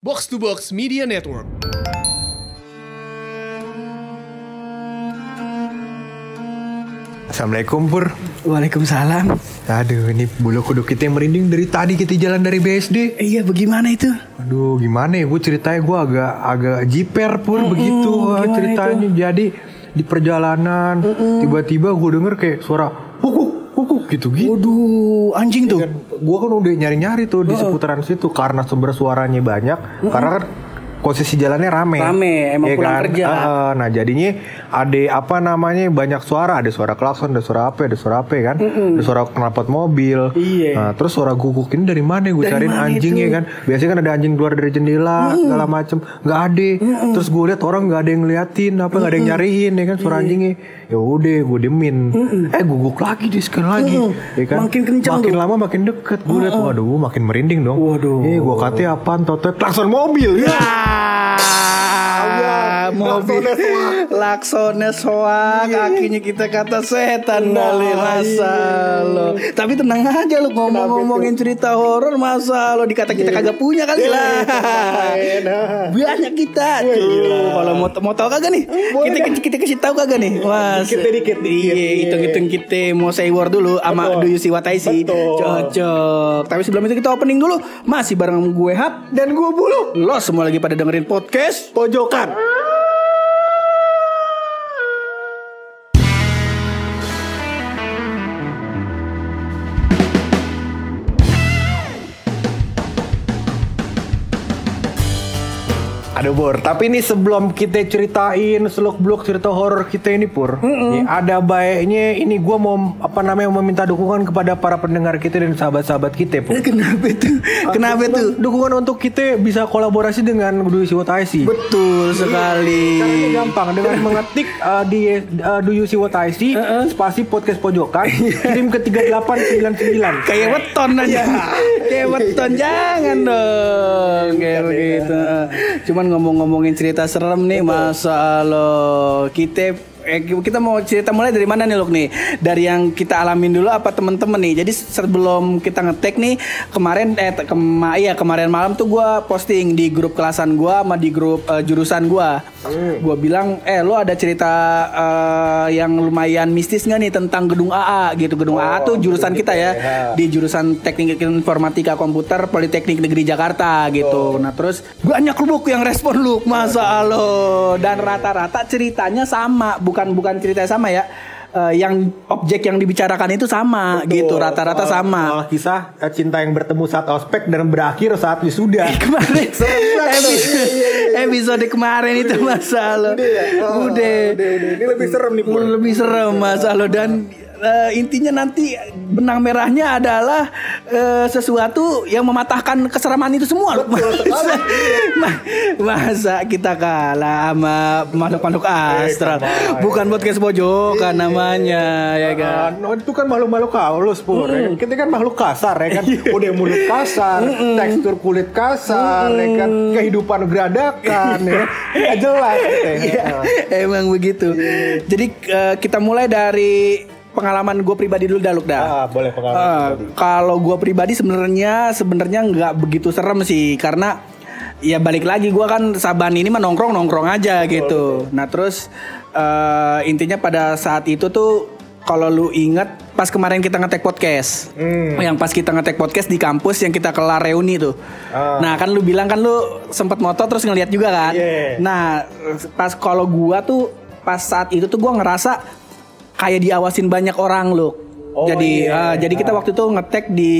Box to Box Media Network. Assalamualaikum Pur. Waalaikumsalam. Aduh ini bulu kuduk kita yang merinding. Dari tadi kita jalan dari BSD Iya, bagaimana itu? Aduh gimana ya gue ceritanya gue agak agak jiper Pur begitu Wah, gimana ceritanya. Jadi di perjalanan tiba-tiba gue denger kayak suara hukuk hukuk gitu-gitu Waduh, anjing tuh. Gue kan udah nyari-nyari tuh di seputaran situ karena sumber suaranya banyak karena kan posisi jalannya rame. Rame, emang Iya pulang kan? kerja. Heeh, nah jadinya ada apa namanya banyak suara, ada suara klakson, ada suara apa, ada suara apa kan, ada suara knalpot mobil. Iya. Nah, terus suara guguk ini dari mana? Gue cariin anjingnya itu? kan. Biasanya kan ada anjing keluar dari jendela segala macem, nggak ada. Terus gue lihat orang nggak ada yang ngeliatin, apa nggak ada yang nyariin ya kan suara Iya. anjingnya. Ya udah, gue demin. Eh guguk lagi di sekali lagi, ya kan. Makin kencang makin tuh. lama makin deket. Gue lihat, waduh, makin merinding dong. Waduh. Eh, gue katanya apaan? Toto klakson mobil. Ya. Ah, mobil laksone soak kakinya kita kata setan kali masa lo. Tapi tenang aja lo ngomong-ngomongin cerita horor masa lo? Dikata kita kagak punya kali lah. banyak kita. Tuh kalau mau mau tahu kagak nih? Kita kita kasih tahu kagak nih? Mas. deh, dikit, iya hitung hitung kita mau say war dulu sama do you see what I see cocok. Tapi sebelum itu kita opening dulu. Masih bareng gue Hap Dan gue bulu. Lo semua lagi pada dengerin podcast Pojokan. Aduh Bor, tapi ini sebelum kita ceritain seluk beluk cerita horor kita ini Pur, ya, ada baiknya ini gua mau apa namanya meminta dukungan kepada para pendengar kita dan sahabat-sahabat kita Pur. Kenapa tuh? Kenapa tuh? Dukungan untuk kita bisa kolaborasi dengan Dwi Siwotaisi. Betul sekali. Caranya gampang dengan mengetik uh, di uh, Do You See What I See spasi podcast pojokan kirim ke 3899. Kayak weton aja. Kayak weton jangan dong. Kayak begitu. Cuman ngomong-ngomongin cerita serem nih masa lo kita eh, kita mau cerita mulai dari mana nih Luk nih? Dari yang kita alamin dulu apa temen-temen nih? Jadi sebelum kita ngetek nih kemarin eh kema iya kemarin malam tuh gua posting di grup kelasan gua sama di grup eh, jurusan gua. Gua bilang eh lo ada cerita eh, yang lumayan mistis nggak nih tentang gedung AA gitu. Gedung AA tuh jurusan kita ya di jurusan Teknik Informatika Komputer Politeknik Negeri Jakarta gitu. Nah terus banyak lu yang respon lu masa lo dan rata-rata ceritanya sama bukan bukan ceritanya sama ya. Eh, yang objek yang dibicarakan itu sama gitu rata-rata Soal- sama. soal kisah uh, cinta yang bertemu saat ospek dan berakhir saat wisuda. kemarin. Episode, episode kemarin itu masa lo udah Ini lebih serem nih lebih serem masa lo dan eh, intinya nanti benang merahnya adalah eh, sesuatu yang mematahkan keseraman itu semua masa, ma- masa kita kalah sama makhluk-makhluk astral? bukan podcast pojokan namanya ya kan? Ah, no, itu kan makhluk-makhluk halus pur ya kan? Kita kan makhluk kasar ya kan? Udah mulut kasar Tekstur kulit kasar ya kan? Kehidupan geradakan ya. Kan Nggak jelas gitu ya. Iya, emang begitu. Jadi eh, kita mulai dari pengalaman gue pribadi dulu dah, Luk, dah. Ah, boleh pengalaman Eh, kalau gue pribadi sebenarnya sebenarnya nggak begitu serem sih karena ya balik lagi gue kan saban ini mah nongkrong nongkrong aja gitu. Nah terus eh, intinya pada saat itu tuh kalau lu ingat pas kemarin kita ngetek podcast, yang pas kita ngetek podcast di kampus yang kita kelar reuni tuh. Ah. Nah kan lu bilang kan lu sempet moto terus ngeliat juga kan. Iya. Nah pas kalau gua tuh pas saat itu tuh gua ngerasa kayak diawasin banyak orang loh. Oh, jadi iya. eh, jadi kita waktu itu ngetek di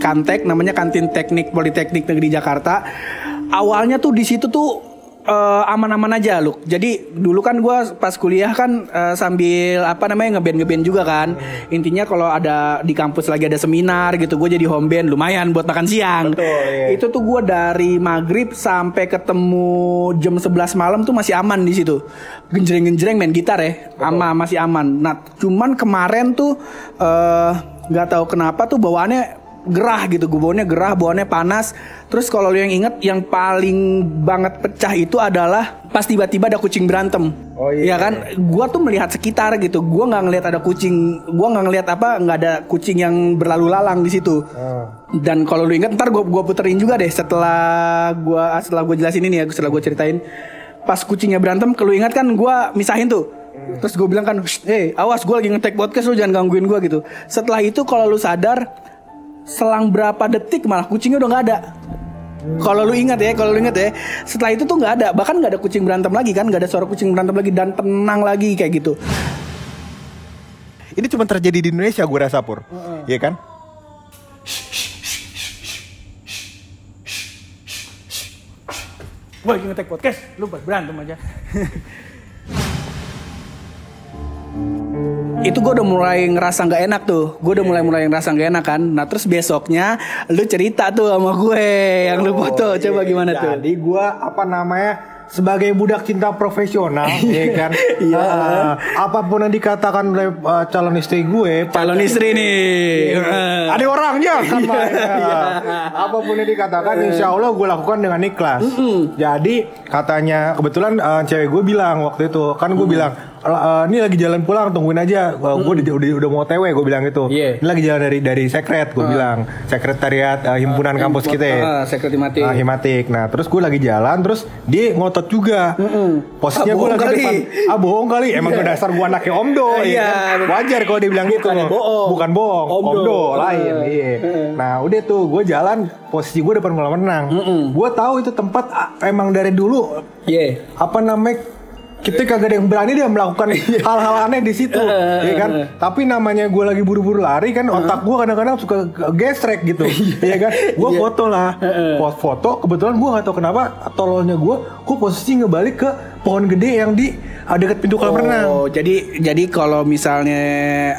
Kantek namanya Kantin Teknik Politeknik Negeri Jakarta. Awalnya tuh di situ tuh eh, aman-aman aja loh. Jadi dulu kan gua pas kuliah kan eh, sambil apa namanya ngeband ngeband juga kan. Hmm. Intinya kalau ada di kampus lagi ada seminar gitu, gue jadi home band lumayan buat makan siang. Betul, iya. Itu tuh gue dari maghrib sampai ketemu jam 11 malam tuh masih aman di situ. Genjreng-genjreng main gitar ya, ama masih aman. Nah, cuman kemarin tuh eh, nggak tahu kenapa tuh bawaannya gerah gitu, gue baunya gerah, baunya panas. Terus kalau lu yang inget, yang paling banget pecah itu adalah pas tiba-tiba ada kucing berantem. Oh, iya. Ya kan, gua tuh melihat sekitar gitu, gua nggak ngelihat ada kucing, gua nggak ngelihat apa, nggak ada kucing yang berlalu lalang di situ. Dan kalau lu inget, ntar gua gua puterin juga deh setelah gua setelah gua jelasin ini ya, setelah gua ceritain. Pas kucingnya berantem, kalau ingat kan gua misahin tuh. Terus gue bilang kan, eh awas gue lagi ngetek podcast lu jangan gangguin gue gitu. Setelah itu kalau lu sadar, selang berapa detik malah kucingnya udah nggak ada. Kalau lu ingat ya, kalau lu ingat ya, setelah itu tuh nggak ada, bahkan nggak ada kucing berantem lagi kan, nggak ada suara kucing berantem lagi dan tenang lagi kayak gitu. Ini cuma terjadi di Indonesia gue rasa pur, Iya kan? Gue lagi ngetek podcast, lu berantem aja. itu gue udah mulai ngerasa nggak enak tuh. Gue udah mulai mulai ngerasa nggak enak kan nah terus besoknya lu cerita tuh sama gue yang lu foto. coba gimana tuh? Jadi gue apa namanya sebagai budak cinta profesional, ya kan. Iya. Eh, apa pun yang dikatakan oleh eh, calon istri gue, calon istri nih. Iya. ada orangnya kan Pak. Ya. apa pun yang dikatakan insya Allah gue lakukan dengan ikhlas. Jadi katanya kebetulan eh, cewek gue bilang waktu itu. Kan gue bilang "Lah, eh, ini lagi jalan pulang tungguin aja gue udah, udah udah mau TW gue bilang itu Iya. ini lagi jalan dari dari sekret gue bilang sekretariat eh, himpunan kampus kita Ah, sekretariat. Ah, himatik nah terus gue lagi jalan terus dia ngotot juga posisinya Ah, gue lagi kali. depan ah bohong kali emang gue dasar gue anaknya omdo ya Iya. kan? wajar kalau dia bilang gitu bohong. bukan bohong Omdo. omdo lain iya. Nah udah tuh gue jalan posisi gue depan kolam renang. Gue tahu itu tempat ah, emang dari dulu Iya. apa namanya kita kagak ada yang berani dia melakukan Iya. hal-hal aneh di situ, ya kan? Tapi namanya gue lagi buru-buru lari kan, otak gue kadang-kadang suka gesrek gitu, ya kan? Gue Iya. foto lah, foto. Kebetulan gue gak tahu kenapa tololnya gue, gue posisi ngebalik ke pohon gede yang di ah, dekat pintu kolam renang. Oh, jadi jadi kalau misalnya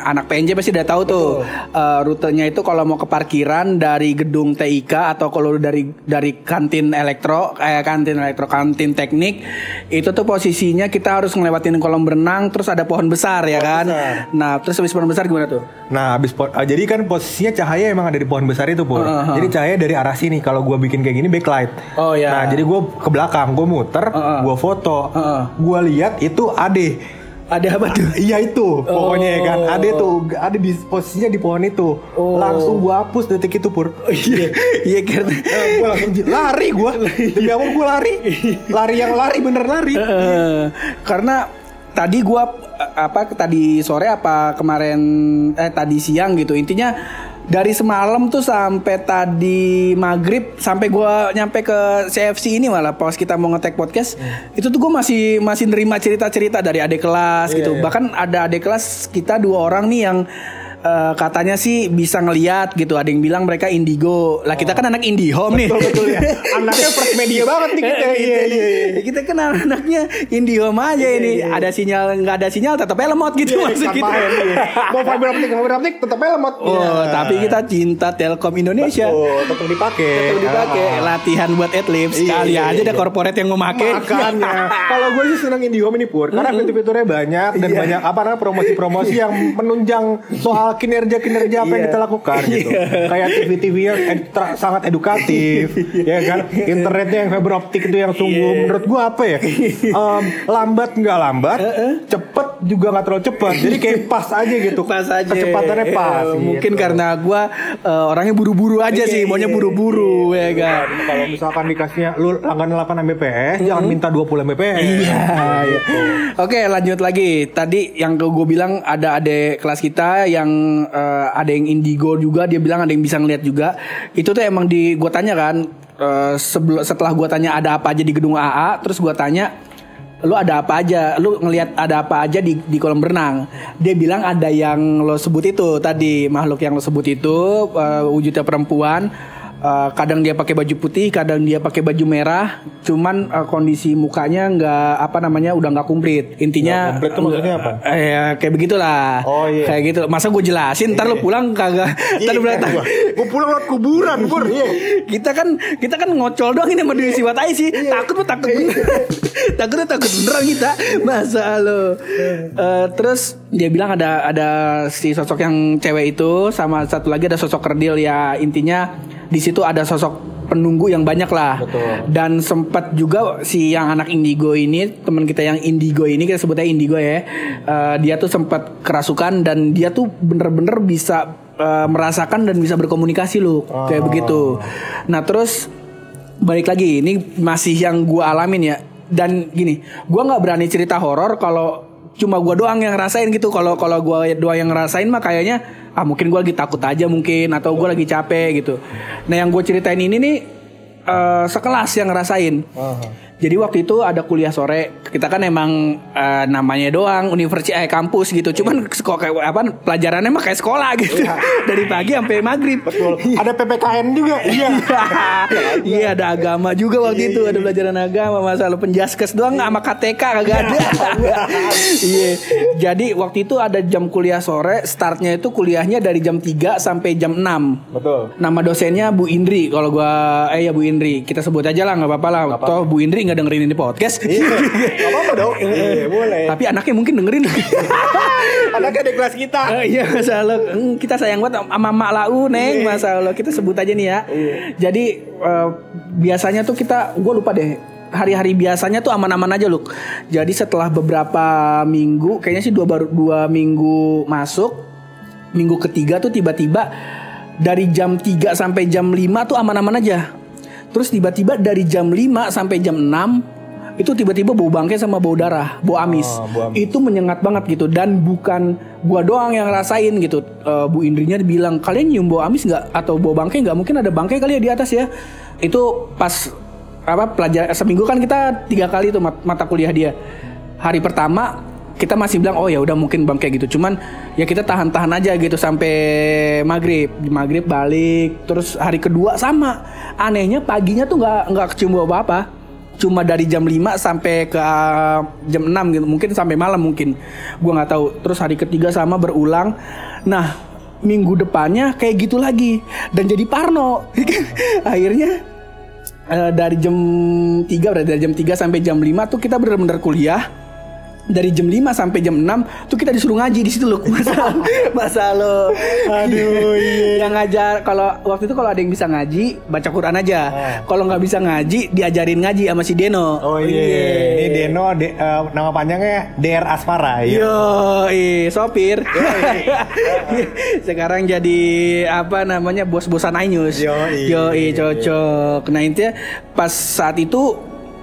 anak PNJ pasti udah tahu tuh eh, rutenya itu kalau mau ke parkiran dari gedung TIK atau kalau dari dari kantin elektro kayak kantin elektro kantin teknik itu tuh posisinya kita harus ngelewatin kolam berenang terus ada pohon besar ya kan. Nah, terus habis pohon besar gimana tuh? Nah, habis po- ah, jadi kan posisinya cahaya emang ada di pohon besar itu, Pur. Heeh. Jadi cahaya dari arah sini. Kalau gua bikin kayak gini backlight. Oh, ya. Nah, jadi gua ke belakang, gua muter, Heeh. gua foto. Heeh. Gua lihat itu Ade. Ada apa tuh? Iya itu, pokoknya ya kan. Ade tuh, ada di posisinya di pohon itu. Oh. Langsung gua hapus detik itu, Pur. Iya, iya karena Eh, gua langsung lari gua. Demi apa gua lari? Lari yang lari bener lari. Eh, karena tadi gua eh, apa tadi sore apa kemarin eh tadi siang gitu intinya dari semalam tuh sampai tadi maghrib sampai gua nyampe ke CFC ini malah pas kita mau ngetek podcast itu tuh gua masih masih nerima cerita-cerita dari adik kelas gitu. bahkan ada adik kelas kita dua orang nih yang eh, katanya sih bisa ngeliat gitu ada yang bilang mereka indigo lah kita kan anak indihome nih Betul ya. Anaknya first media banget nih kita. Gitu. Iya, iya, iya. Kita kan anaknya Indihome aja ini. Ada sinyal nggak ada sinyal tetap lemot gitu maksud Tanpa kita. yang iya. Mau fiber optik, fiber optik tetap lemot. Oh, tapi kita cinta Telkom Indonesia. Oh, tetap dipakai. Tetap dipakai Ah. latihan buat adlibs. Iya, Kali iya, aja iya. ada corporate yang mau make. Makanya Kalau gue sih seneng IndiHome ini Pur Karena fitur-fiturnya banyak Dan Iya. banyak apa namanya promosi-promosi yang menunjang Soal kinerja-kinerja apa yang Iya. kita lakukan gitu. Kayak TV-TV yang ed- sangat edukatif Ya kan? Internetnya yang fiber optik itu yang sungguh. Menurut gue apa ya? Em, Lambat nggak lambat Cepet juga nggak terlalu cepat Jadi kayak pas aja gitu. Pas aja. Kecepatannya pas Eh, Mungkin gitu. karena gua eh, orangnya buru-buru aja Iya, sih, maunya iya, buru-buru ya kan. Kalau misalkan dikasihnya Lu langganan 8 Mbps Jangan minta 20 Mbps. Iya, iya. Oke, lanjut lagi. Tadi yang gue bilang ada adik kelas kita yang eh, ada yang indigo juga, dia bilang ada yang bisa ngeliat juga. Itu tuh emang di gue tanya kan sebelum setelah gue tanya ada apa aja di gedung AA, terus gue tanya lu ada apa aja, lu ngelihat ada apa aja di di kolam berenang. Dia bilang ada yang lo sebut itu tadi makhluk yang lo sebut itu eh, wujudnya perempuan Uh, kadang dia pakai baju putih, kadang dia pakai baju merah. Cuman uh, kondisi mukanya nggak apa namanya udah nggak komplit. Intinya Nggak komplit tuh maksudnya apa? Eh, ya, kayak begitulah. Oh, iya. Kayak gitu. Masa gue jelasin, ntar lu pulang kagak. Ntar lu bilang, Gue pulang lewat kuburan. Iya. kita kan kita kan ngocol doang ini sama Dewi Siwatai sih takut mah takut takutnya takut beneran kita masa lo Eh, terus dia bilang ada ada si sosok yang cewek itu sama satu lagi ada sosok kerdil ya intinya di situ ada sosok penunggu yang banyak lah. Dan sempat juga si yang anak indigo ini teman kita yang indigo ini kita sebutnya indigo ya eh, dia tuh sempat kerasukan dan dia tuh bener-bener bisa eh, merasakan dan bisa berkomunikasi loh kayak begitu. Nah terus balik lagi ini masih yang gua alamin ya. Dan gini gua nggak berani cerita horor kalau cuma gua doang yang ngerasain gitu. Kalau kalau gua doang yang ngerasain mah kayaknya ah mungkin gua lagi takut aja mungkin atau gua lagi capek gitu. Nah yang gue ceritain ini nih eh, sekelas yang ngerasain jadi waktu itu ada kuliah sore kita kan emang eh, namanya doang universitas eh kampus gitu cuman sekolah kayak apa pelajarannya mah kayak sekolah gitu dari pagi sampai maghrib Betul. Ada PPKN juga. Iya. Iya ada agama juga waktu itu ada pelajaran agama masalah penjaskes doang sama KTK kagak ada. Iya. Jadi waktu itu ada jam kuliah sore, startnya itu kuliahnya dari jam 3 sampai jam 6. Betul. Nama dosennya Bu Indri kalau gua eh ya Bu Indri kita sebut aja lah nggak apa-apa lah. Toh Bu Indri nggak dengerin ini podcast. Gak apa-apa dong. Iya, boleh. Tapi anaknya mungkin dengerin. Anaknya di kelas kita. Eh, iya masalah Hmm, kita sayang banget sama mak lau neng masalah kita sebut aja nih ya. Jadi eh, biasanya tuh kita gue lupa deh hari-hari biasanya tuh aman-aman aja loh. Jadi setelah beberapa minggu kayaknya sih dua baru dua minggu masuk minggu ketiga tuh tiba-tiba dari jam 3 sampai jam 5 tuh aman-aman aja. Terus tiba-tiba dari jam 5 sampai jam 6 itu tiba-tiba bau bangkai sama bau darah, bau amis. Oh, bau amis. Itu menyengat banget gitu dan bukan gua doang yang ngerasain gitu. Eh, Bu Indrinya bilang kalian nyium bau amis nggak atau bau bangkai nggak? Mungkin ada bangkai kali ya di atas ya. Itu pas apa pelajar seminggu kan kita tiga kali tuh mat- mata kuliah dia. Hari pertama kita masih bilang oh ya udah mungkin bangkai gitu. Cuman ya kita tahan-tahan aja gitu sampai maghrib. Di maghrib balik. Terus hari kedua sama. Anehnya paginya tuh nggak nggak kecium bau apa-apa cuma dari jam 5 sampai ke uh, jam 6 gitu mungkin sampai malam mungkin gua nggak tahu terus hari ketiga sama berulang nah minggu depannya kayak gitu lagi dan jadi parno akhirnya eh, dari jam 3 berarti dari jam 3 sampai jam 5 tuh kita bener-bener kuliah dari jam 5 sampai jam 6 tuh kita disuruh ngaji di situ loh masa masa lo Aduh, iya. yang ngajar kalau waktu itu kalau ada yang bisa ngaji baca Quran aja kalau nggak bisa ngaji diajarin ngaji sama si Deno Oh iya. Ini Deno de- eh, nama panjangnya DR Asmara. Iya. Yo, sopir. Sekarang jadi apa namanya bos-bosan iNews. Yoi. Yoi, cocok. Nah intinya pas saat itu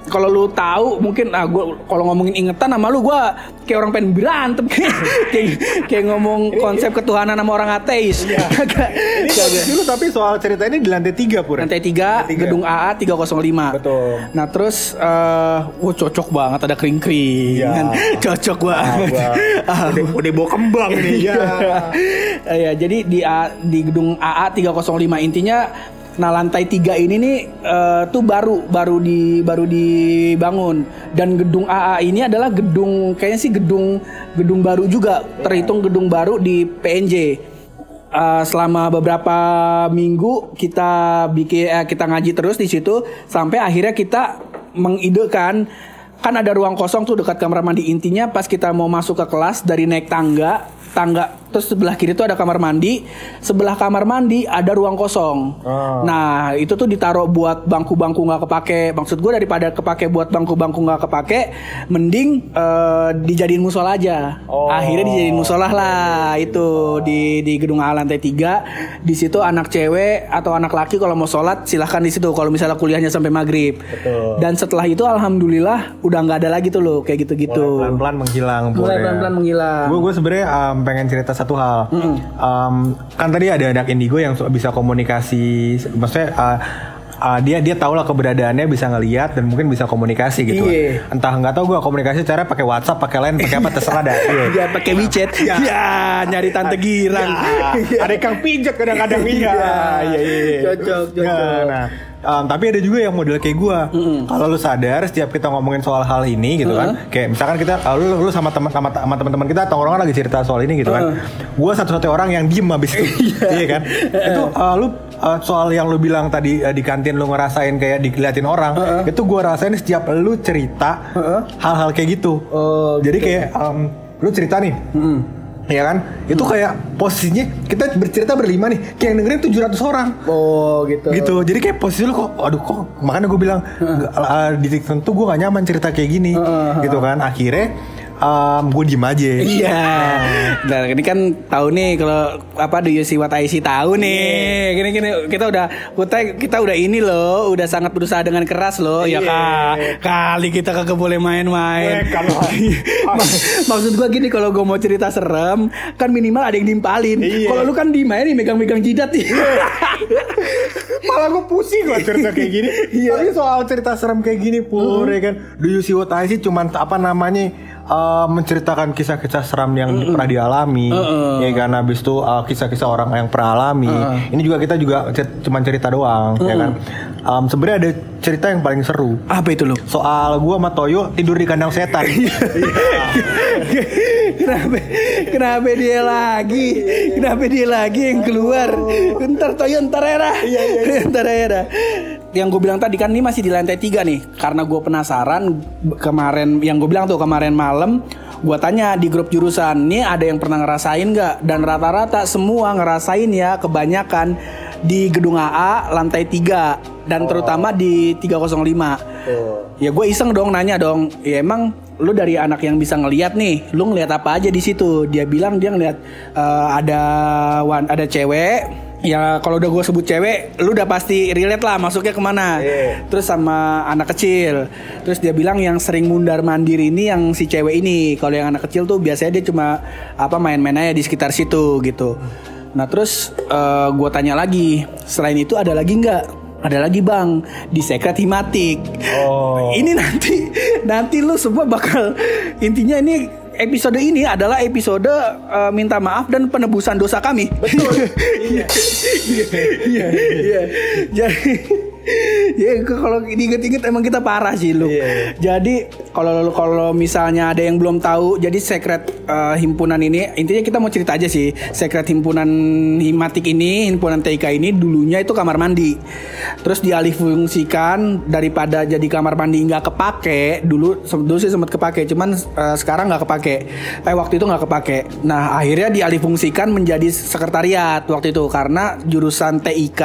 kalau lu tahu mungkin ah gua kalau ngomongin ingetan sama lu gua kayak orang pengen berantem kayak kayak, kayak ngomong konsep ketuhanan sama orang ateis. Kagak. Ini Kagak. dulu tapi soal cerita ini di lantai tiga pur. Lantai 3, tiga. gedung AA 305. Betul. Nah, terus eh wah cocok banget ada kering-kering. Iya. Cocok banget. Wah, udah, udah bawa kembang nih ya. ya, jadi di di gedung AA 305 intinya nah lantai tiga ini nih eh, tuh baru baru di baru dibangun. Dan gedung AA ini adalah gedung kayaknya sih gedung gedung baru juga. Terhitung gedung baru di PNJ Eh, selama beberapa minggu kita bikin eh, kita ngaji terus di situ sampai akhirnya kita mengidekan. Kan ada ruang kosong tuh dekat kamar mandi. Intinya pas kita mau masuk ke kelas dari naik tangga tangga terus sebelah kiri tuh ada kamar mandi sebelah kamar mandi ada ruang kosong Oh. nah itu tuh ditaruh buat bangku-bangku nggak kepake maksud gue daripada kepake buat bangku-bangku nggak kepake mending eh, dijadiin musola aja Oh. akhirnya dijadiin musola lah itu di di gedung A lantai 3 di situ anak cewek atau anak laki kalau mau sholat silahkan di situ kalau misalnya kuliahnya sampai maghrib Betul. dan setelah itu alhamdulillah udah nggak ada lagi tuh loh kayak gitu-gitu Pelan-pelan menghilang. Mulai ya. pelan-pelan menghilang Gue gue sebenarnya um, pengen cerita satu hal. Um, kan tadi ada anak indigo yang bisa komunikasi, maksudnya uh, uh, dia dia tahu lah keberadaannya bisa ngelihat dan mungkin bisa komunikasi gitu. Iya. Entah nggak tahu gue komunikasi cara pakai WhatsApp, pakai line, pakai apa terserah dah. Iya. Ya pakai WeChat. Ya, nyari tante girang. ada kang pijat kadang-kadang iya. Iya iya. iya. Cocok, cocok. Nah, nah, um, tapi ada juga yang model kayak gua. Kalau lu sadar setiap kita ngomongin soal hal ini gitu kan, kayak misalkan kita uh, lu, lu sama teman sama, sama teman-teman kita tongkrongan lagi cerita soal ini gitu kan. Gua satu-satunya orang yang diem habis itu. iya kan? Itu uh, lu uh, soal yang lu bilang tadi uh, di kantin lu ngerasain kayak diliatin orang, itu gua rasain setiap lu cerita hal-hal kayak gitu. Oh, Jadi kayak um, lu cerita nih. Ya kan? Itu kayak posisinya kita bercerita berlima nih, kayak yang dengerin 700 orang. Oh gitu. gitu. Jadi kayak posisi lu kok aduh kok makanya gue bilang uh, di titik tertentu gue gak nyaman cerita kayak gini. Gitu kan. Akhirnya um, gue diem aja Iya. Nah, ini kan tahu nih kalau apa do you see what I see tahu nih. Gini gini kita udah kita kita udah ini loh, udah sangat berusaha dengan keras loh. Ya kak, kali kita kagak boleh main-main. Eh, kalau- Mak- Maksud gua gini kalau gua mau cerita serem, kan minimal ada yang nimpalin. Iya. Kalau lu kan di main nih megang-megang jidat nih. malah gue pusing gue cerita kayak gini tapi soal cerita serem kayak gini pur ya kan do you see what I see cuman apa namanya uh, menceritakan kisah-kisah seram yang pernah dialami ya kan? Habis itu uh, kisah-kisah orang yang pernah alami. Ini juga kita juga cer- cuman cerita doang ya kan? Um, sebenarnya ada cerita yang paling seru. Apa itu lo? soal gua sama Toyo tidur di kandang setan. Kenapa kenapa dia lagi? Kenapa dia lagi yang keluar? Ntar Toyo ntar era ntar era yang gue bilang tadi kan ini masih di lantai tiga nih. Karena gue penasaran kemarin yang gue bilang tuh kemarin malam gue tanya di grup jurusan nih ada yang pernah ngerasain nggak? Dan rata-rata semua ngerasain ya kebanyakan di gedung AA lantai 3 dan terutama di 305 ya gue iseng dong nanya dong ya emang lu dari anak yang bisa ngelihat nih lu ngelihat apa aja di situ? Dia bilang dia ngelihat eh, ada wan ada cewek ya kalau udah gue sebut cewek lu udah pasti relate lah masuknya ke mana. Terus sama anak kecil. Terus dia bilang yang sering mundar mandir ini yang si cewek ini. Kalau yang anak kecil tuh biasanya dia cuma apa main-main aja di sekitar situ gitu. Nah terus eh, gue tanya lagi selain itu ada lagi nggak? Ada lagi bang di Secret Himatik. Oh. Ini nanti nanti lu semua bakal intinya ini episode ini adalah episode eh, minta maaf dan penebusan dosa kami. Betul. iya. Iya. Iya. Jadi ya kalau diinget-inget emang kita parah sih lu. Jadi kalau kalau misalnya ada yang belum tahu, jadi secret eh, himpunan ini intinya kita mau cerita aja sih. Secret himpunan himatik ini, himpunan TIK ini dulunya itu kamar mandi. Terus dialihfungsikan daripada jadi kamar mandi nggak kepake dulu dulu sih sempat kepake, cuman eh, sekarang nggak kepake. Eh waktu itu nggak kepake. Nah akhirnya dialihfungsikan menjadi sekretariat waktu itu karena jurusan TIK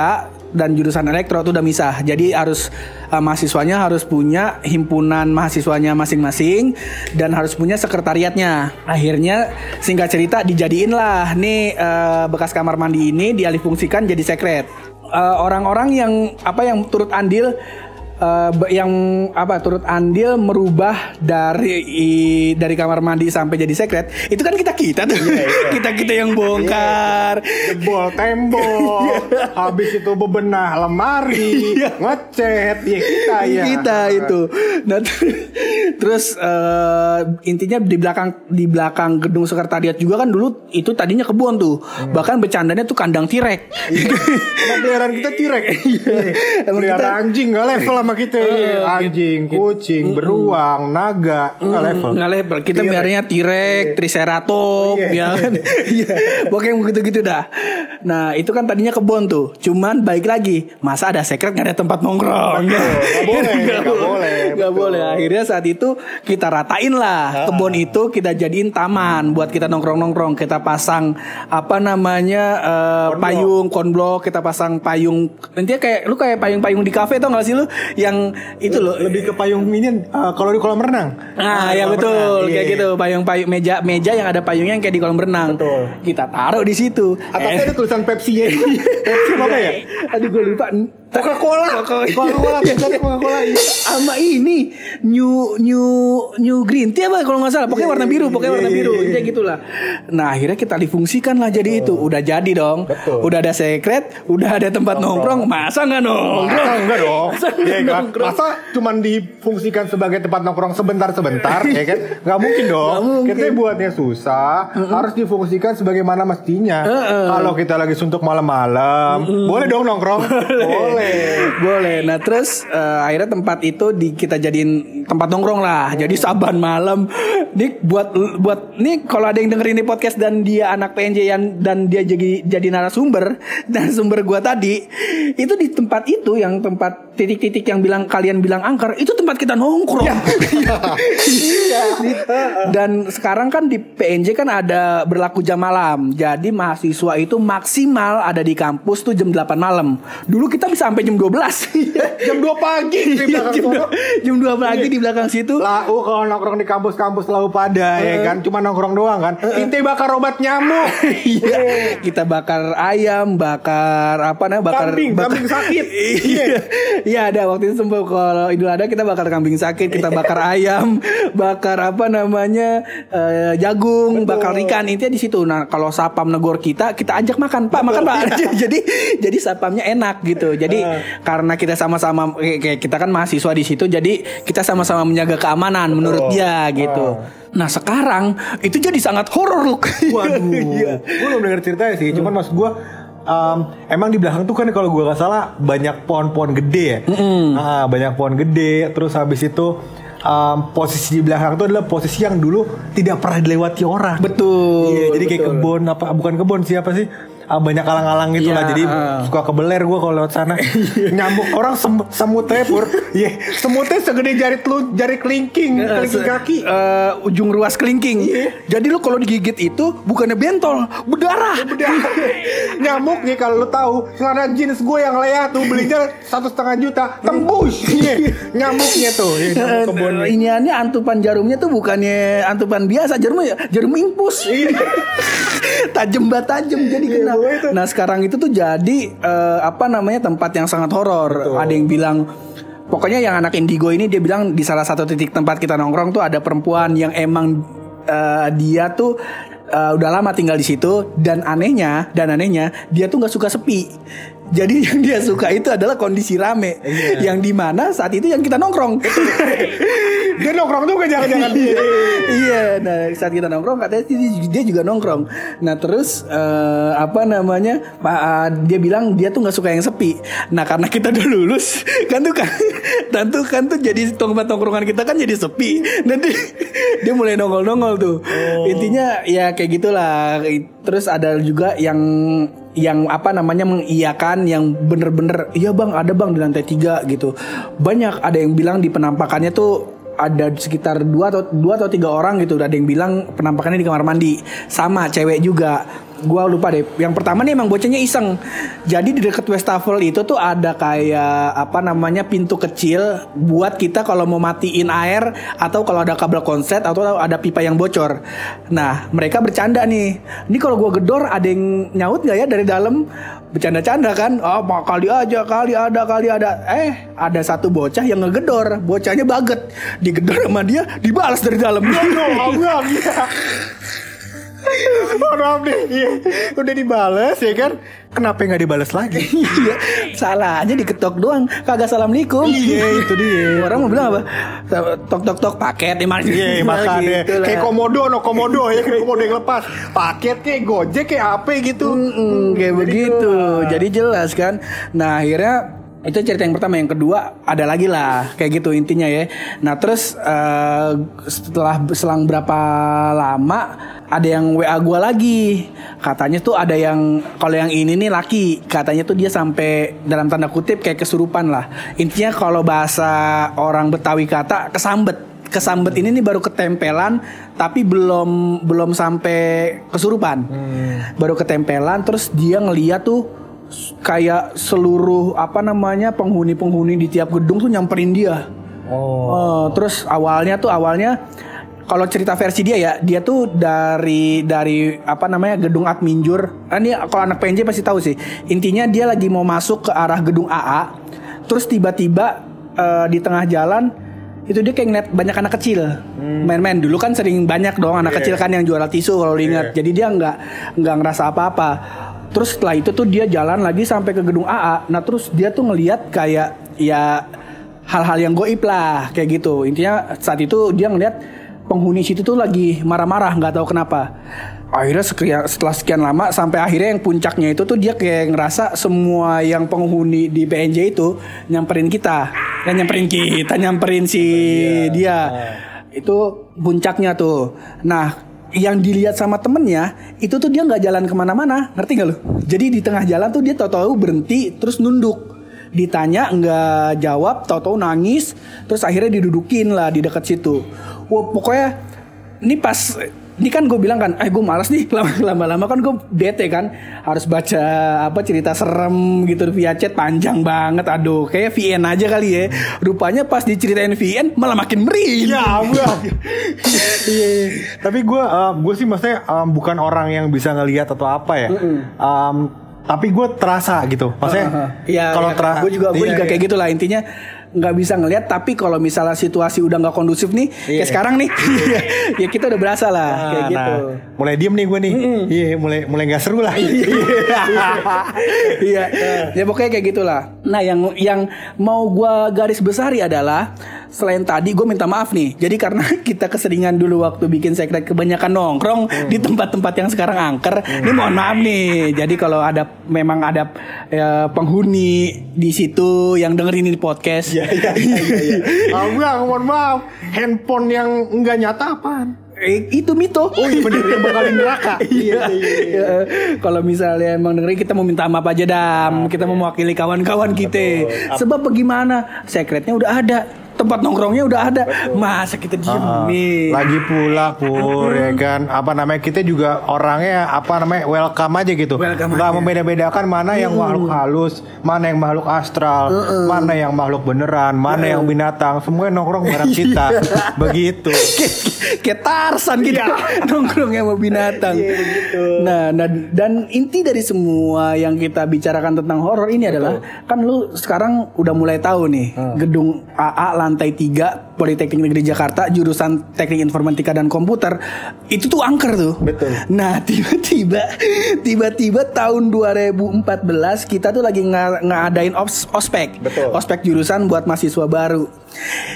dan jurusan elektro itu udah misah. Jadi harus uh, mahasiswanya harus punya himpunan mahasiswanya masing-masing dan harus punya sekretariatnya. Akhirnya singkat cerita dijadiin lah nih uh, bekas kamar mandi ini dialihfungsikan jadi sekret. Uh, orang-orang yang apa yang turut andil uh, yang apa turut andil merubah dari i- dari kamar mandi sampai jadi sekret itu kan kita kita tuh. Kita kita yang bongkar. Jebol tembok. Habis itu bebenah lemari. Ngecat ya kita ya kita itu. Nah ter- terus eh, intinya di belakang di belakang gedung sekretariat juga kan dulu itu tadinya kebun tuh. Bahkan bercandanya tuh kandang tirek Emang peliharaan kita tirek Emang pelihara kita- anjing gak level sama kita. Anjing kucing beruang naga. Gak level. Nggak level. Kita biarnya tirek triceratop ya kan? Iya. Pokoknya begitu gitu dah. Nah itu kan tadinya kebun tuh. Cuman baik lagi masa ada secret nggak ada tempat nongkrong? Nggak boleh, nggak boleh, nggak boleh. akhirnya saat itu kita ratain lah. Kebun itu kita jadiin taman buat kita nongkrong nongkrong kita pasang apa namanya eh, payung konblok kita pasang payung. Nanti kayak lu kayak payung-payung di kafe tau gak sih lu yang itu loh lebih ke payung ini uh, kalau di kolam renang Nah, ya betul renang, kayak iya. gitu payung-payung meja meja yang ada payungnya yang kayak di kolam renang. Betul. Kita taruh di situ. atasnya Eh, ada tulisan Pepsi ya Pepsi apa ya Aduh gue lupa. Coca-Cola Coca-Cola. Coca-Cola tulisannya Coca-Cola iya. Sama ini new new new green tea apa kalau nggak salah pokoknya warna biru pokoknya warna biru kayak gitulah nah akhirnya kita difungsikan lah jadi itu udah jadi dong Betul. udah ada secret udah ada tempat nongkrong masa nggak nongkrong Masa enggak dong? Masa Iya nggak kan? Masa cuman difungsikan sebagai tempat nongkrong sebentar-sebentar ya kan? Nggak mungkin dong. Nggak mungkin. Kita buatnya susah, harus difungsikan sebagaimana mestinya. Kalau kita lagi suntuk malam-malam, boleh dong nongkrong? boleh. Boleh. Nah terus eh, akhirnya tempat itu di kita jadiin tempat nongkrong lah. Jadi saban malam. Nih buat buat nih kalau ada yang dengerin ini podcast dan dia anak PNJ yang dan dia jadi jadi narasumber dan sumber gua tadi itu di tempat itu yang tempat titik-titik yang bilang kalian bilang angker itu tempat kita nongkrong. Iya. dan sekarang kan di PNJ kan ada berlaku jam malam. Jadi mahasiswa itu maksimal ada di kampus tuh jam 8 malam. Dulu kita bisa sampai jam 12. Jam 2 pagi di Iya, belakang jam, dua- jam 2 pagi di belakang situ. Lau kalau nongkrong di kampus-kampus lau pada ya kan cuma nongkrong doang kan Inte bakar obat nyamuk Iya, kita bakar ayam, bakar apa namanya, bakar Kambing, bakar- kambing sakit. Iya, iya ada waktu itu sempat kalau Idul Adha kita bakar kambing sakit, kita bakar ayam, bakar apa namanya eh, jagung, bakar ikan. Intinya di situ. Nah kalau sapam negor kita, kita ajak makan, Pak makan Pak. jadi jadi sapamnya enak gitu. Jadi karena kita sama-sama kayak kita kan mahasiswa di situ, jadi kita sama-sama menjaga keamanan menurut dia gitu. Nah sekarang itu jadi sangat horor loh. Waduh, Iya. gue belum denger ceritanya sih. Cuman maksud gue, um, emang di belakang tuh kan kalau gue gak salah banyak pohon-pohon gede ya. Ah, banyak pohon gede. Terus habis itu um, posisi di belakang tuh adalah posisi yang dulu tidak pernah dilewati orang. Betul. Iya, jadi kayak kebun apa? Bukan kebun siapa sih? Ah, banyak alang-alang gitu Iya, lah. Jadi ah. suka kebeler gue kalau lewat sana. Nyamuk orang sem semutnya pur. Iya, semutnya segede jari telun, jari kelingking, kelingking kaki. Eh, ujung ruas kelingking. Jadi lu kalau digigit itu bukannya bentol, berdarah. nyamuk nih kalau lu tahu celana jeans gue yang leah tuh belinya satu setengah juta tembus Iya, nyamuknya tuh Iya, nyamuk kebun nih. Iniannya antupan jarumnya tuh bukannya antupan biasa, jarumnya jarum impus. tajam banget tajam jadi kena. Nah, sekarang itu tuh jadi eh, apa namanya tempat yang sangat horor. Ada yang bilang Pokoknya yang anak indigo ini dia bilang di salah satu titik tempat kita nongkrong tuh ada perempuan yang emang eh, dia tuh eh, udah lama tinggal di situ dan anehnya dan anehnya dia tuh nggak suka sepi. Jadi yang dia suka itu adalah kondisi rame, yang di mana saat itu yang kita nongkrong. dia nongkrong juga jangan-jangan dia iya, nah saat kita nongkrong katanya dia, dia juga nongkrong. Nah terus eh, apa namanya? Pak eh, dia bilang dia tuh nggak suka yang sepi. Nah karena kita udah lulus, kan tuh kan, dan tuh kan tuh jadi tempat tongkrongan kita kan jadi sepi. Nanti dia mulai nongol-nongol tuh. Intinya ya kayak gitulah. Terus ada juga yang yang apa namanya mengiyakan yang bener-bener iya bang ada bang di lantai tiga gitu. Banyak ada yang bilang di penampakannya tuh ada sekitar dua atau dua atau tiga orang gitu. Ada yang bilang penampakannya di kamar mandi. Sama cewek juga gua lupa deh. Yang pertama nih emang bocahnya iseng. Jadi di deket Westafel itu tuh ada kayak apa namanya pintu kecil buat kita kalau mau matiin air atau kalau ada kabel konset atau ada pipa yang bocor. Nah mereka bercanda nih. Ini kalau gua gedor ada yang nyaut nggak ya dari dalam? Bercanda-canda kan? Oh kali aja kali ada kali ada. Eh ada satu bocah yang ngegedor. Bocahnya baget. Digedor sama dia dibalas dari dalam iya. Mohon maaf nih iya. Udah dibales ya kan Kenapa nggak dibales lagi Iya, salahnya diketok doang, kagak assalamualaikum. Iya, itu dia. Orang mau bilang apa? Tok tok tok paket emang. Iya makanya Gitu lah. Kayak komodo no komodo ya Kayak komodo yang lepas Paket kayak gojek kayak apa gitu Mm, kayak begitu. Jadi jelas kan. Nah akhirnya itu cerita yang pertama, yang kedua ada lagi lah. Kayak gitu intinya ya. Nah terus eh, setelah selang berapa lama ada yang WA gua lagi. Katanya tuh ada yang kalau yang ini nih laki. Katanya tuh dia sampai dalam tanda kutip kayak kesurupan lah. Intinya kalau bahasa orang Betawi kata kesambet. Kesambet ini nih baru ketempelan tapi belum belum sampai kesurupan. Baru ketempelan terus dia ngeliat tuh kayak seluruh apa namanya penghuni-penghuni di tiap gedung tuh nyamperin dia. Oh, terus awalnya tuh awalnya kalau cerita versi dia ya, dia tuh dari dari apa namanya gedung Adminjur. Ah, Ini kalau anak PNJ pasti tahu sih. Intinya dia lagi mau masuk ke arah gedung AA, terus tiba-tiba eh, di tengah jalan itu dia kayak ngeliat banyak anak kecil. Main-main. Dulu kan sering banyak dong anak kecil kan yang jual tisu kalau lu ingat jadi dia nggak nggak ngerasa apa-apa terus setelah itu tuh dia jalan lagi sampai ke gedung AA nah terus dia tuh ngeliat kayak ya hal-hal yang goib lah kayak gitu. Intinya saat itu dia ngeliat penghuni situ tuh lagi marah-marah nggak tahu kenapa. Akhirnya sekian, setelah sekian lama sampai akhirnya yang puncaknya itu tuh dia kayak ngerasa semua yang penghuni di PNJ itu nyamperin kita. Yang nyamperin kita nyamperin si dia. Itu puncaknya tuh. Nah yang dilihat sama temennya itu tuh dia nggak jalan ke mana-mana. Ngerti gak lu? Jadi di tengah jalan tuh dia tahu-tahu berhenti terus nunduk. Ditanya nggak jawab tahu-tahu nangis terus akhirnya didudukin lah di dekat situ. Wah pokoknya ini pas ini kan gue bilang kan, eh gue malas nih lama- lama-lama kan gue bete kan harus baca apa cerita serem gitu via chat panjang banget, aduh kayak VN aja kali ya. Rupanya pas diceritain VN malah makin merinding. Ya, gue. Iya, iya. Tapi gue, gue sih maksudnya um, bukan orang yang bisa ngelihat atau apa ya. Um, tapi gue terasa gitu. Maksudnya Iya, kalau iya, terasa, gue juga gue juga kayak gitulah intinya nggak bisa ngelihat tapi kalau misalnya situasi udah nggak kondusif nih kayak sekarang nih ya kita udah berasa lah kayak Nah, gitu mulai diem nih gue nih. Iya, mulai mulai nggak seru lah. Iya, ya pokoknya kayak gitulah. Nah, yang yang mau gua garis besari adalah selain tadi gue minta maaf nih. Jadi karena kita keseringan dulu waktu bikin sekret kebanyakan nongkrong di tempat-tempat yang sekarang angker. Ini mohon maaf nih. Jadi kalau ada memang ada ya, penghuni di situ yang dengerin ini podcast. Iya, iya, iya, iya. Bang, mohon maaf. Handphone yang enggak nyata apaan? Eh, itu mito. Oh iya bener yang bakal neraka. Iya, iya, iya. Ya, Kalau misalnya emang dengerin kita mau minta maaf aja dam, kita mau mewakili kawan-kawan kita. Sebab bagaimana? Sekretnya udah ada, tempat nongkrongnya udah ada. Masa kita diem Ah, nih? Lagi pula pur ya kan? Apa namanya kita juga orangnya apa namanya welcome aja gitu. Welcome nggak aja. membeda-bedakan mana yang makhluk halus mana yang makhluk astral mana yang makhluk beneran mana yang binatang. Semuanya nongkrong bareng kita. Begitu. Kayak- Tarsan gitu. Iya. nongkrong sama binatang. Nah, nah, dan inti dari semua yang kita bicarakan tentang horor ini adalah kan lu sekarang udah mulai tahu nih Hmm. gedung AA lantai 3 Politeknik Negeri Jakarta jurusan Teknik Informatika dan Komputer itu tuh angker tuh. Betul. Nah, tiba-tiba tiba-tiba tahun 2014 kita tuh lagi nga- ngadain ops- ospek. Betul. Ospek jurusan buat mahasiswa baru.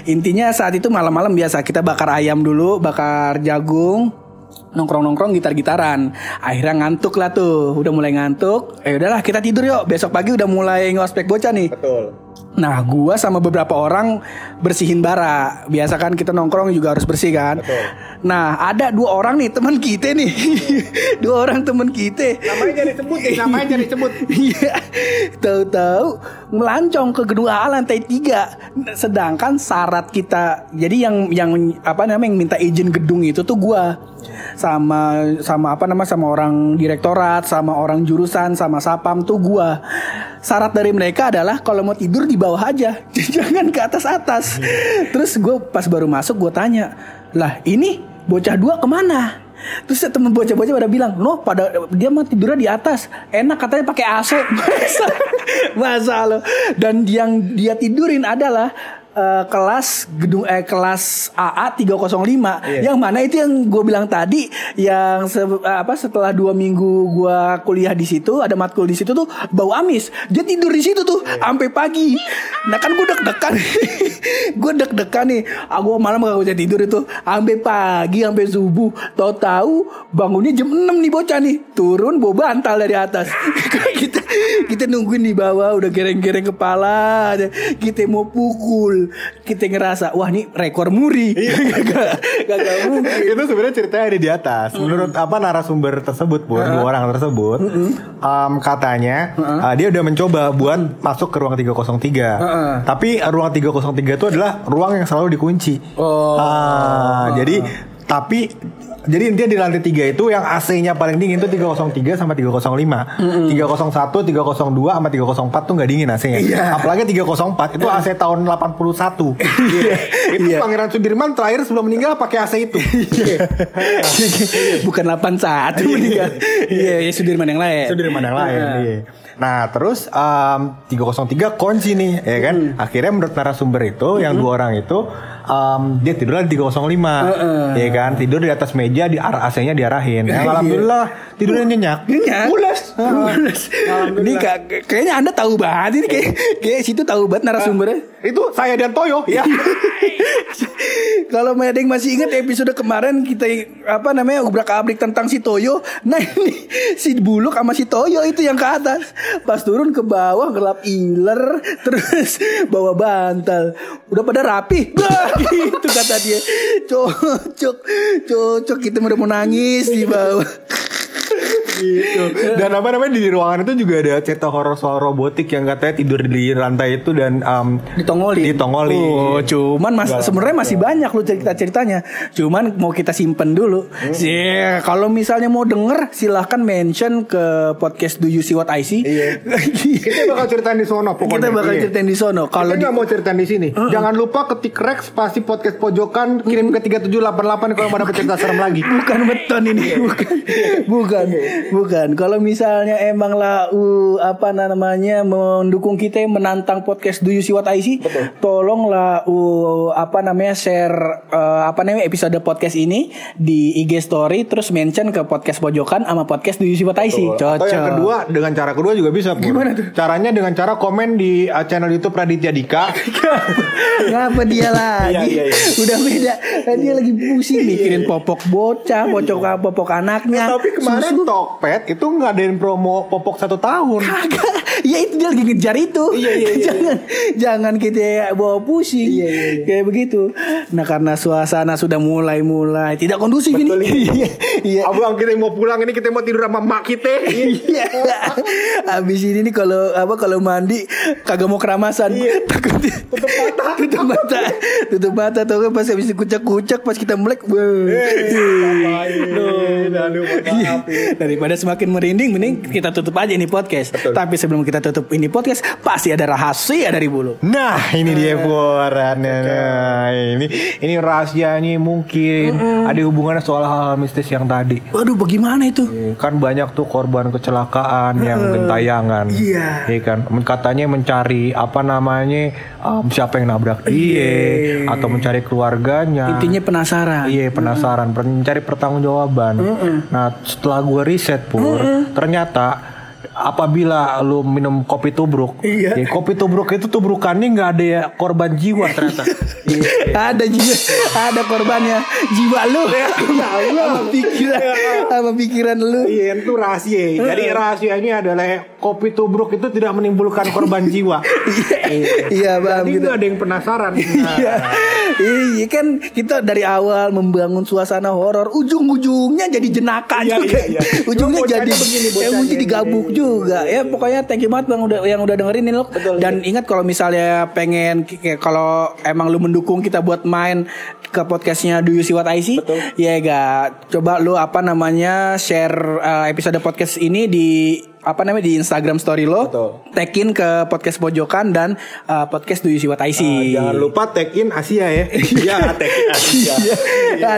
Intinya saat itu malam-malam biasa kita bakar ayam dulu, bakar jagung, nongkrong-nongkrong gitar-gitaran. Akhirnya ngantuk lah tuh, udah mulai ngantuk. Eh udahlah kita tidur yuk. Besok pagi udah mulai ngospek bocah nih. betul Nah, gua sama beberapa orang bersihin bara. Biasa kan kita nongkrong juga harus bersih kan. Nah, ada dua orang nih teman kita nih. dua orang teman kita. namanya jadi sebut namanya jadi sebut Iya. Tahu-tahu melancong ke gedung AA lantai 3. Sedangkan syarat kita jadi yang yang apa namanya yang minta izin gedung itu tuh gua sama sama apa nama sama orang direktorat, sama orang jurusan, sama sapam tuh gua. Syarat dari mereka adalah kalau mau tidur di bawah aja, jangan ke atas atas. Terus gue pas baru masuk gue tanya, lah ini bocah dua ke mana? Terus temen bocah-bocah pada bilang, no pada dia mah tidurnya di atas, enak katanya pakai AC. Masa, masa lo. Dan yang dia tidurin adalah eh, kelas gedung eh kelas AA 305 yang mana itu yang gue bilang tadi yang se- apa setelah dua minggu gue kuliah di situ ada matkul di situ tuh bau amis. Dia tidur di situ tuh sampai pagi. Nah kan gue deg-degan. Gue deg-degan nih. Aku malam gak bisa tidur itu. Sampai pagi sampai subuh. Tahu-tahu bangunnya jam 6 nih bocah nih. Turun bawa bantal dari atas. Kita kita nungguin di bawah udah gereng-gereng kepala kita mau pukul. Kita ngerasa wah ini rekor muri. Gak, gak mungkin. Itu sebenarnya ceritanya ada di atas. Menurut apa narasumber tersebut, bu, dua orang tersebut, em, katanya uh, dia udah mencoba buat masuk ke ruang 303. Tapi uh, ruang 303 itu adalah ruang yang selalu dikunci. Oh. Ah, jadi tapi jadi intinya di lantai 3 itu yang AC-nya paling dingin itu 303 sama 305. 301, 302 sama 304 tuh nggak dingin AC-nya. Iya. Apalagi 304 itu AC tahun 81. Iya. Itu Iya. Pangeran Sudirman terakhir sebelum meninggal pakai AC itu. bukan 81 meninggal iya ya Sudirman yang lain Sudirman yang lain. Nah. iya. Nah terus um, 303 kunci nih ya kan. Akhirnya menurut narasumber itu yang dua orang itu um, dia tidurnya di 305 ya kan. Tidur di atas meja di arah AC-nya diarahin. Ya, alhamdulillah tidurnya nyenyak. Nyenyak. Pulas. Pulas. Ini ka- kayaknya Anda tahu banget ini kayak kayak situ tahu banget narasumbernya. Itu saya dan Toyo ya. Kalau ada yang masih ingat episode kemarin kita apa namanya ubrak abrik tentang si Toyo. Nah ini si Buluk sama si Toyo itu yang ke atas. Pas turun ke bawah gelap iler terus bawa bantal. Udah pada rapi. Gitu kata dia. Cocok, cocok kita udah mau nangis di bawah. Gitu. Dan apa namanya di ruangan itu juga ada cerita horor soal robotik yang katanya tidur di lantai itu dan um, Ditongolin. Ditongolin. Oh, cuman mas sebenarnya masih banyak lu cerita ceritanya. Cuman mau kita simpen dulu. Si kalau misalnya mau denger silahkan mention ke podcast Do You See What I See. Iya. Kita bakal ceritain di sono pokoknya. Kita bakal Iya. ceritain di sono. Kalau nggak mau ceritain di sini, jangan lupa ketik Rex pasti podcast pojokan kirim ke 3788 kalau mau dapat cerita serem lagi. bukan beton ini bukan bukan bukan kalau misalnya emang lah uh, apa namanya mendukung kita yang menantang podcast Do You See What I See tolonglah uh, apa namanya share uh, apa namanya episode podcast ini di IG story terus mention ke podcast pojokan sama podcast Do You See What I See cocok Atau yang kedua dengan cara kedua juga bisa. Pur. Gimana tuh? Caranya dengan cara komen di uh, channel YouTube Raditya Dika. Ngapa dia lagi? Iya, iya, iya. Udah beda. Kan dia lagi pusing mikirin popok bocah, popok popok anaknya. Tapi kemarin Susu. Tokped itu ngadain promo popok satu tahun. Kagak. Ya itu dia lagi ngejar itu. jangan jangan kita bawa pusing. Kayak begitu. Nah, karena suasana sudah mulai-mulai tidak kondusif ini. Iya. Iya. Abang kita mau pulang ini kita mau tidur sama mak kita. Iya. Abis ini nih kalau apa kalau mandi kagak mau keramasan. Takut tutup mata. tutup mata. tutup mata tuh kan pas habis kucak-kucak pas kita melek. wah. Iya. Daripada semakin merinding mending kita tutup aja ini podcast. Tapi sebelum kita tutup ini podcast pasti ada rahasia dari bulu. Nah ini dia buarannya Nah ini ini rahasianya mungkin ada hubungannya soal hal-hal mistis yang tadi. Waduh bagaimana itu? Kan banyak tuh korban kecelakaan yang gentayangan. Iya. Iya kan. Katanya mencari apa namanya um, siapa yang nabrak dia atau mencari keluarganya. Intinya penasaran. Iya penasaran, mencari pertanggungjawaban. Nah setelah gue riset pur, ternyata apabila lu minum kopi tubruk, Iya. ya, kopi tubruk itu tubrukannya nggak ada ya korban jiwa ternyata. ada juga ada korbannya. Jiwa lu. Sama pikiran? Sama pikiran lu? Iya itu rahasia. Jadi rahasianya adalah kopi tubruk itu tidak menimbulkan korban jiwa. iya bang Jadi gitu. ada yang penasaran. Iya, iya kan kita dari awal membangun suasana horor, ujung-ujungnya jadi jenaka Iya, juga, iya, iya. ujungnya jadi begini, ya digabuk juga. Ya pokoknya thank you banget bang udah yang udah dengerin ini loh. Dan ingat kalau misalnya pengen kayak kalau emang lu mendukung kita buat main ke podcastnya Do You See What I See, ya gak coba lu apa namanya share uh, episode podcast ini di apa namanya di Instagram story lo, tagin ke podcast pojokan dan uh, podcast Do You See What I See. Jangan lupa tag in Asia ya. Iya, tag in Asia. Iya.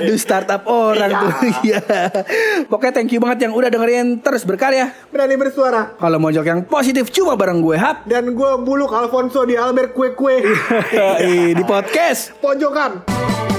Aduh startup orang tuh. Iya. Pokoknya thank you banget yang udah dengerin terus berkarya. Berani bersuara. Kalau mau jok yang positif cuma bareng gue Hap Dan gue buluk Alfonso di Albert Kue Kue. di podcast. Pojokan.